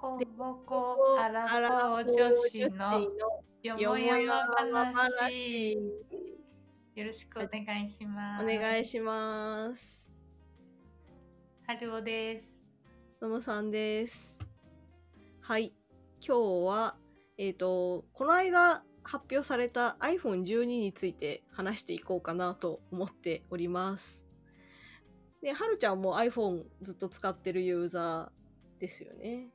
こぼこアラフォー女子のよもやま話。よろしくお願いします。お願いします。はるおです。のむさんです。はい。今日は、えっ、と、この間発表された iPhone12 について話していこうかなと思っております。で、はるちゃんも iPhone ずっと使ってるユーザーですよね。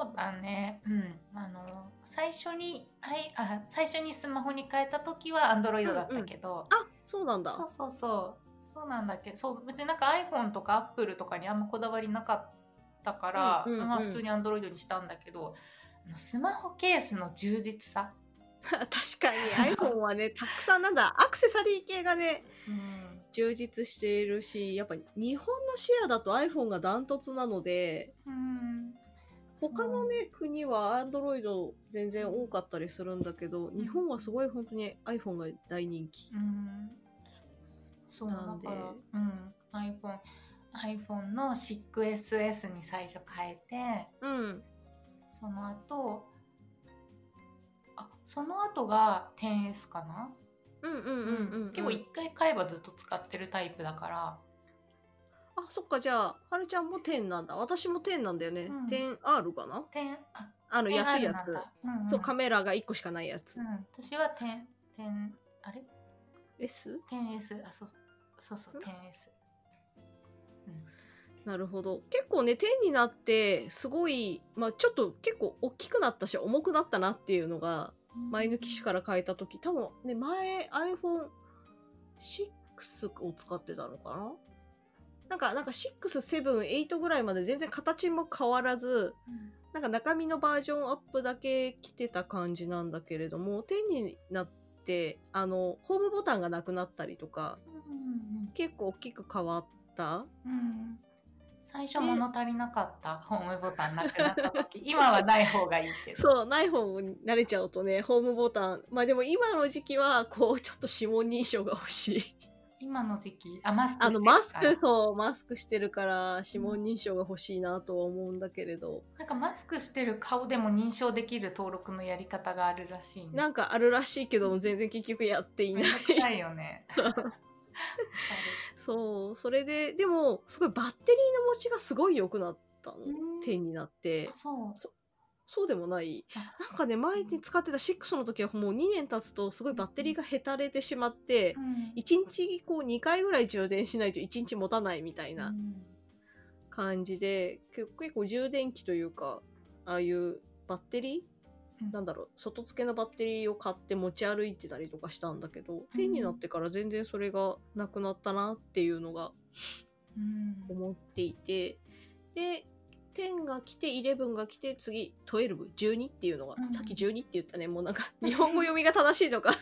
そうだね。うん。あの最初にあいあ最初にスマホに変えた時は Android だったけど、あ、そうなんだ。そうそうそう。そうなんだけど、そう別になんか iPhone とか Apple とかにあんまこだわりなかったから、うんうんうんまあ普通に Android にしたんだけど、スマホケースの充実さ。確かに iPhone はね、たくさんなんだ、アクセサリー系がね、うん。充実しているし、やっぱ日本のシェアだと iPhone がダントツなので、うん。他のね国は Android 全然多かったりするんだけど、日本はすごい本当に iPhone が大人気う。ん。そうだなんでから、うん。iPhone、iPhone の 6SS に最初変えて、うん。その後、あ、その後が 10S かな？うんうんうんうん、うん。結構一回買えばずっと使ってるタイプだから、あ、そっか、じゃあ、はるちゃんも10なんだ。私も10なんだよね。うん 10R かな？10ああの、10安いやつなん。だうんうん、そう、カメラが1個しかないやつう。ん、私は10、10あれ？S? ?10S、あ、そう、そうそう、10S。なるほど。結構ね、10になって、すごい、まあちょっと結構大きくなったし、重くなったなっていうのが、うん前の機種から変えた時多分ね前 iPhone6 を使ってたのかな？なんかなんか678ぐらいまで全然形も変わらずうん。なんか中身のバージョンアップだけ来てた感じなんだけれども10になってあのホームボタンがなくなったりとかうん結構大きく変わった。うん。うん最初物足りなかったホームボタンなくなった時。今はない方がいいけど。そうない方に慣れちゃうとねホームボタン。まあでも今の時期はこうちょっと指紋認証が欲しい今の時期あマスクあのしてるから。マスクそうマスクしてるから指紋認証が欲しいなとは思うんだけれど、なんかマスクしてる顔でも認証できる登録のやり方があるらしいね。なんかあるらしいけども全然結局やっていない。めんよね。そうそれででもすごいバッテリーの持ちがすごい良くなったの。うん。10になって。あそうそうでもない。あなんかね前に使ってた6の時はもう2年経つとすごいバッテリーがへたれてしまってうん。1日こう2回ぐらい充電しないと1日持たないみたいなうん。感じで結結構充電器というかああいうバッテリーうん。なんだろう外付けのバッテリーを買って持ち歩いてたりとかしたんだけど、10になってから全然それがなくなったなっていうのがうん。思っていてで10が来て11が来て次1212っていうのが、うん。さっき12って言ったね。もうなんか 日本語読みが正しいのか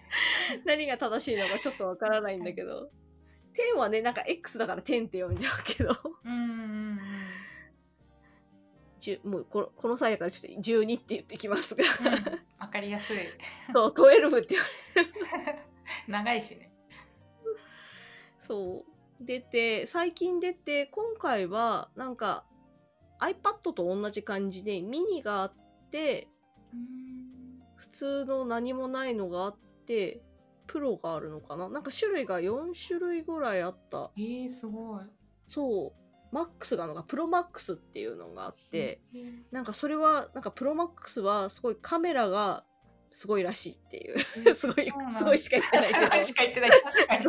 何が正しいのかちょっとわからないんだけど。10はねなんか X だから10って読んじゃうけど。うんもうこのこの際だからちょっと12って言ってきますが。うん。わかりやすい。そう12って言われ 長いしね。そう。出て最近出て今回はなんか iPad と同じ感じでミニがあって普通の何もないのがあってプロがあるのかな？なんか種類が4種類ぐらいあった。えー、すごい。そう。マックスがのがプロマックスっていうのがあってえ。ーなんかそれはなんかプロマックスはすごいカメラがすごいらしいっていう。すごいすごいしか言ってない。すけどごいしか言ってない。確かに。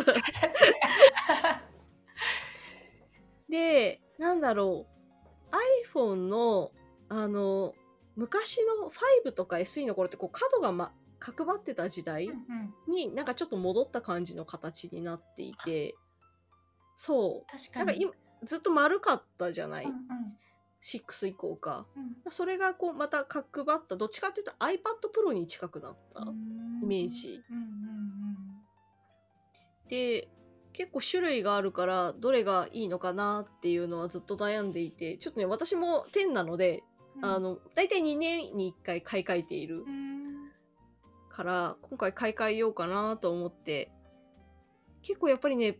で、なんだろう、iPhone の、あの、昔の5とか SE の頃って、こう、角が、ま、角張ってた時代に、なんかちょっと戻った感じの形になっていて、そう。確かに。なんか今、ずっと丸かったじゃない、うんうん。6以降か。うん。それがこう、また角張った、どっちかっていうと iPad Pro に近くなったイメージ。で結構種類があるからどれがいいのかなっていうのはずっと悩んでいてちょっとね私も10なので、うんあの大体2年に1回買い替えているうんから今回買い替えようかなと思って結構やっぱりね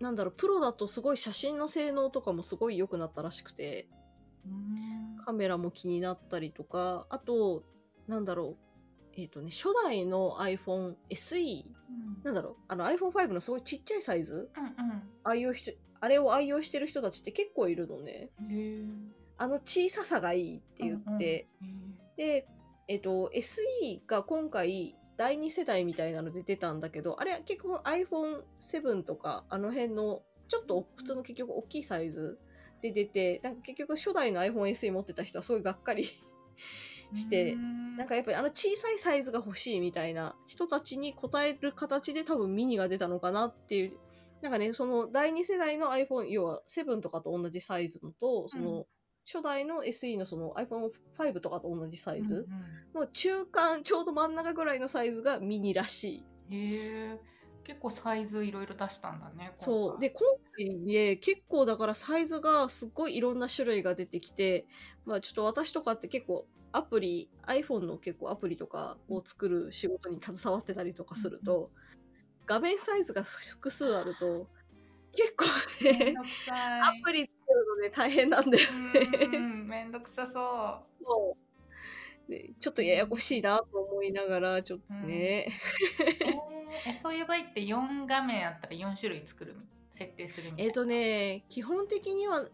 なんだろうプロだとすごい写真の性能とかもすごい良くなったらしくてうんカメラも気になったりとか、あと、なんだろう。えっ、とね、初代の iPhone SE、うん。なんだろう、あの iPhone5 のすごいちっちゃいサイズ、うん愛用人、あれを愛用してる人たちって結構いるのね。あの小ささがいいって言って、うんうんで、えっ、と、SE が今回第2世代みたいなので出たんだけど、あれは結局 iPhone7 とかあの辺のちょっと普通の結局大きいサイズで出て、なんか結局初代の iPhone SE 持ってた人はすごいがっかりして、うんなんかやっぱりあの小さいサイズが欲しいみたいな人たちに応える形で多分ミニが出たのかなっていう。なんかね、その第2世代の iPhone、要は7とかと同じサイズのと、その初代の SE のその iPhone5 とかと同じサイズの中間、ちょうど真ん中ぐらいのサイズがミニらしい。へ構サイズいろいろ出したんだねそう。で、今回ね、結構だからサイズがすっごいいろんな種類が出てきて、まあちょっと私とかって結構アプリ、iPhone の結構アプリとかを作る仕事に携わってたりとかすると、画面サイズが複数あると、結構ねアプリ作るのね大変なんだよね。うんめんどくさそそう。でちょっとややこしいなと思いながら、ちょっとね。うえーえそういう場合って4画面あったら4種類作るみ設定するみたいなえっ、とね、基本的には、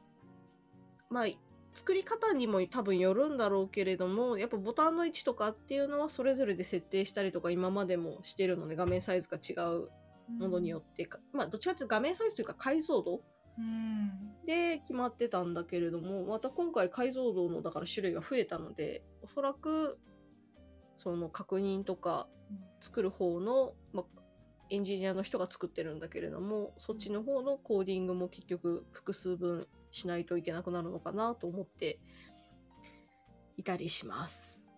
まあ、作り方にも多分よるんだろうけれども、やっぱボタンの位置とかっていうのはそれぞれで設定したりとか今までもしてるので、画面サイズが違うものによってか、まあ、どっちかというと画面サイズというか解像度うんで決まってたんだけれども、また今回解像度のだから種類が増えたので、おそらく、その確認とか作る方の、まあ、エンジニアの人が作ってるんだけれども、そっちの方のコーディングも結局複数分しないといけなくなるのかなと思っていたりします。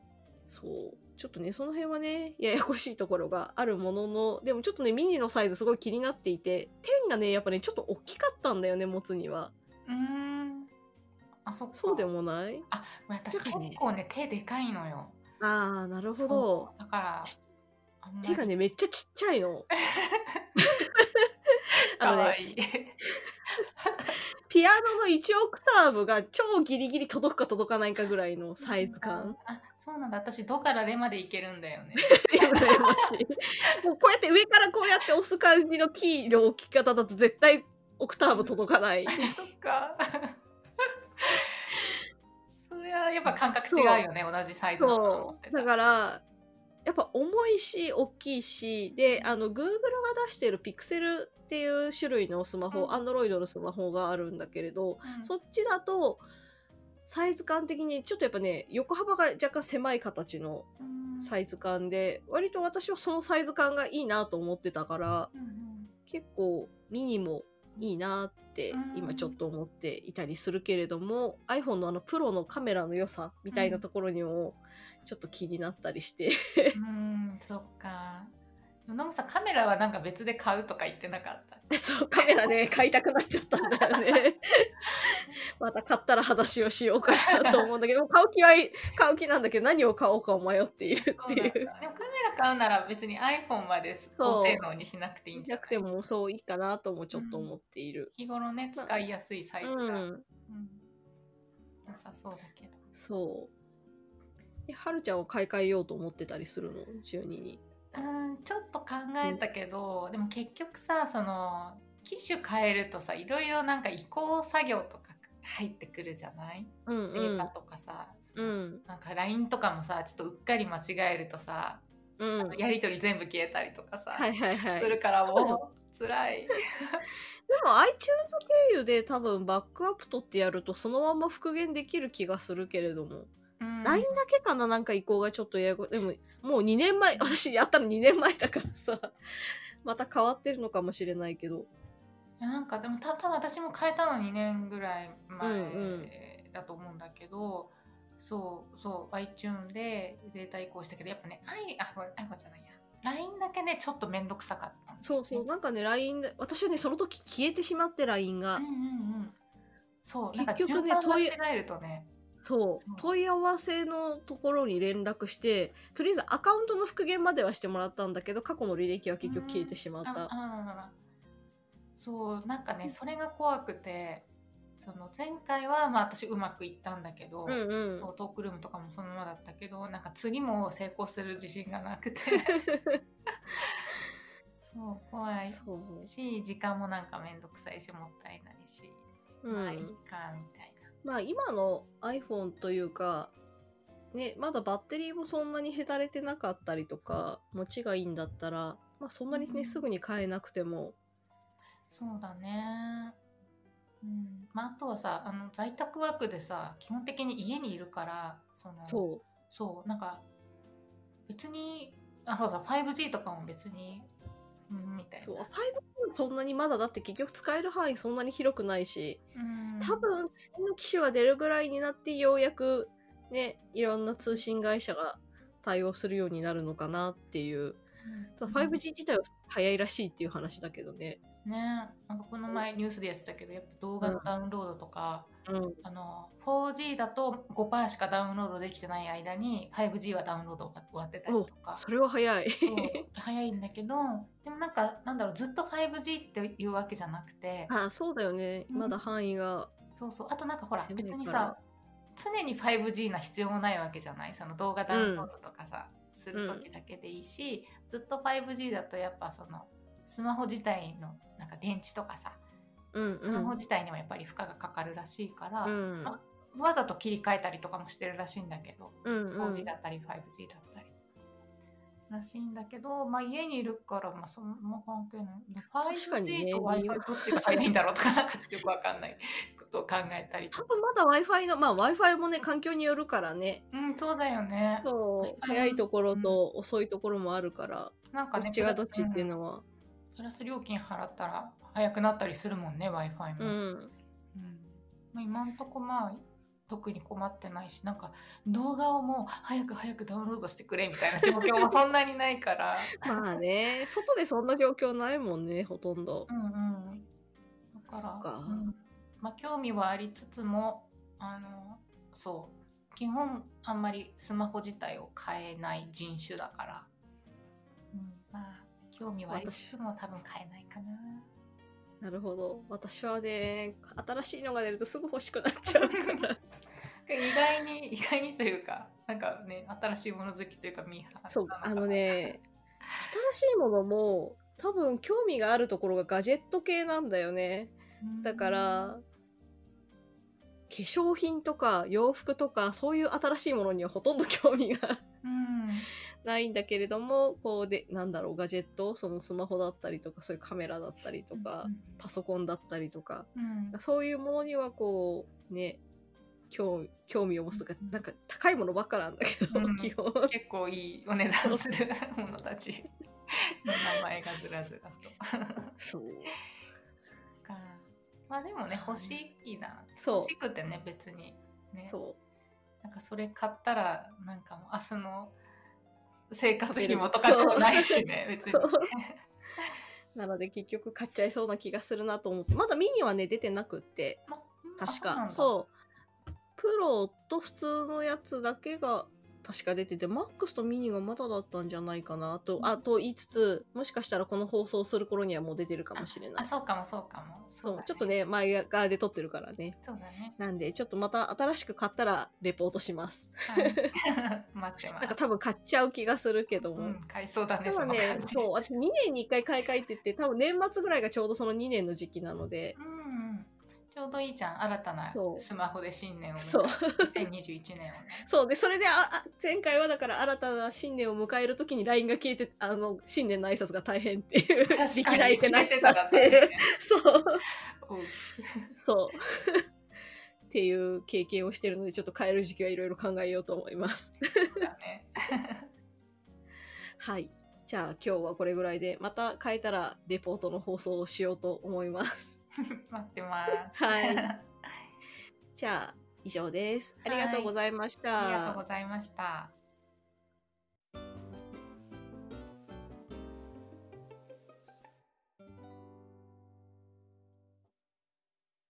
そう。ちょっとね、その辺はね、ややこしいところがあるものの、でもちょっとね、ミニのサイズすごい気になっていて、点がね、やっぱね、ちょっと大きかったんだよね、持つには。うん。あそっか。そうでもない？あ私結構ね手でかいのよ。ああ、なるほど。だから手がね、めっちゃちっちゃいの。かわいい ピアノの1オクターブが超ギリギリ届くか届かないかぐらいのサイズ感。あそうなんだ私ドからレまでいけるんだよね羨ましい。もうこうやって上からこうやって押す感じのキーの置き方だと絶対オクターブ届かない。そっか それはやっぱ感覚違うよね同じサイズの。だたから、やっぱ重いし、大きいし、で、あの、Google が出してるピクセルっていう種類のスマホ、うん。Android のスマホがあるんだけれど、うん。そっちだと、サイズ感的にちょっとやっぱね、横幅が若干狭い形のうん。サイズ感で、割と私はそのサイズ感がいいなと思ってたから、うんうん。結構ミニもいいなってうん。今ちょっと思っていたりするけれども、iPhone のあのプロのカメラの良さみたいなところにもちょっと気になったりして、うんそっか。野もさんカメラはなんか別で買うとか言ってなかった？そうカメラね 買いたくなっちゃったんだよね。また買ったら話をしようかなと思うんだけど買う気はい買う気なんだけど何を買おうかを迷っているっていう。でもカメラ買うなら別に iPhone まで高性能にしなくていいんじゃなくてもそういいかなともちょっと思っている、日頃ね使いやすいサイズが、うん。うん。良さそうだけど。そうえはるちゃんは買い替えようと思ってたりするの？12に。うんちょっと考えたけど、でも結局さその機種変えるとさいろいろなんか移行作業とか入ってくるじゃない？うんデータとかさ、うんうん。なんか LINE とかもさちょっとうっかり間違えるとさ、うん。やり取り全部消えたりとかさ、はいはいはい。するからもう辛い。でも iTunes 経由で多分バックアップ取ってやるとそのまま復元できる気がするけれども、うん LINE だけかな？なんか移行がちょっとややこでももう2年前私やったの2年前だからさ。また変わってるのかもしれないけど。いやなんかでもた多分私も変えたの2年ぐらいうん前だと思うんだけど、そうそう iTune でデータ移行したけどやっぱね iPhone じゃないや。LINE だけねちょっと面倒くさかったそうそう。なんかね LINE で私はねその時消えてしまって LINE が、うんうんうん。そうなんか結局ね順番間問い違えるとねそう。問い合わせのところに連絡してとりあえずアカウントの復元まではしてもらったんだけど過去の履歴は結局消えてしまった、そうなんかねそれが怖くてその前回はまあ私うまくいったんだけど、うんうん。そうトークルームとかもそのままだったけどなんか次も成功する自信がなくて。そう怖いそう、し時間もなんかめんどくさいしもったいないし、うん。まあいいかみたいまあ今の iPhone というかねまだバッテリーもそんなにへたれてなかったりとか持ちがいいんだったらまあそんなにね、うんすぐに買えなくても。なそうだね。うん。まあ、あとはさあの在宅ワークでさ基本的に家にいるからそのそそうなんか別にあほら 5G とかも別にうんみたいうな。そう5そんなにまだだって結局使える範囲そんなに広くないし。うん。多分次の機種は出るぐらいになってようやくねいろんな通信会社が対応するようになるのかなっていう。ただ 5G 自体は早いらしいっていう話だけどね。ねなんかこの前ニュースでやってたけどやっぱ動画のダウンロードとか、うんあの 4G だと5%しかダウンロードできてない間に 5G はダウンロードが終わってたりとか。それは早い。早いんだけどでもなんかなんだろうずっと 5G っていうわけじゃなくてあそうだよね。うん。まだ範囲が。そうそう。あとなんかほら別にさ常に 5G な必要もないわけじゃない。その動画ダウンロードとかさ、する時だけでいいし、ずっと 5G だとやっぱそのスマホ自体のなんか電池とかさうんスマホ自体にもやっぱり負荷がかかるらしいから、うん。あわざと切り替えたりとかもしてるらしいんだけど、うんうん。4G だったり 5G だったり。らしいんだけど、まあ、家にいるから、まあ、そんな関係ない。確かにね 5G と w i f i どっちが早いんだろうとかなんかちょっとよくわかんない ことを考えたり多分まだ w i f i のまあ w i f i もね環境によるからね。うんそうだよね。そう Wi-Fi 早いところと遅いところもあるから、なんかねどっちがどっちっていううん。のはプラス料金払ったら早くなったりするもんね w i f i も、うん、うん。まあ、今んとこまあ特に困ってないしなんか動画をもう早く早くダウンロードしてくれみたいな状況もそんなにないから。まあね外でそんな状況ないもんねほとんど。うんうん。だからうん。まあ、興味はありつつもあのそう。基本あんまりスマホ自体を変えない人種だから、うん、まあ興味はありつつも多分変えないかな。なるほど。私はね新しいのが出るとすぐ欲しくなっちゃうから。意外に意外にというかなんかね新しいもの好きというかミーハーそうあのね新しいものも多分興味があるところがガジェット系なんだよね。うんだから化粧品とか洋服とかそういう新しいものにはほとんど興味がうん。ないんだけれどもこうでなんだろうガジェットそのスマホだったりとかそういうカメラだったりとか、パソコンだったりとかうん。うんそういうものにはこうね興興味を持つとかうんなんか高いものばっかなんだけど、うん。基本。結構いいお値段するものたち。名前がずらずらと。そう。か。まあでもね欲しいな。そう。欲しくてね別にね。そなんかそれ買ったらなんかもう明日の生活費もとかでもないしね別に。なので結局買っちゃいそうな気がするなと思って。まだミニはね出てなくって。ま確か。うそう。プロと普通のやつだけが確か出ててマックスとミニがまだだったんじゃないかなとあと言いつつもしかしたらこの放送する頃にはもう出てるかもしれない。あそうかもそうかも。そうだちょっとね前側で撮ってるからね。そうだね。なんでちょっとまた新しく買ったらレポートします。はい。待ってます。なんか多分買っちゃう気がするけども、うん買いそうだねただねそそう私2年に1回買い替えってて多分年末ぐらいがちょうどその2年の時期なのでうんうんちょうどいいじゃん。新たなスマホで新年をそう。迎え2021年をね。そう。でそれでああ前回はだから新たな新年を迎える時に LINE が消えてあの新年の挨拶が大変っていう。確かに。消えてたらそう。そう。っていう経験をしてるのでちょっと変える時期はいろいろ考えようと思います。はい。じゃあ今日はこれぐらいでまた変えたらレポートの放送をしようと思います 待ってます。はい。じゃあ以上です。ありがとうございました、ありがとうございました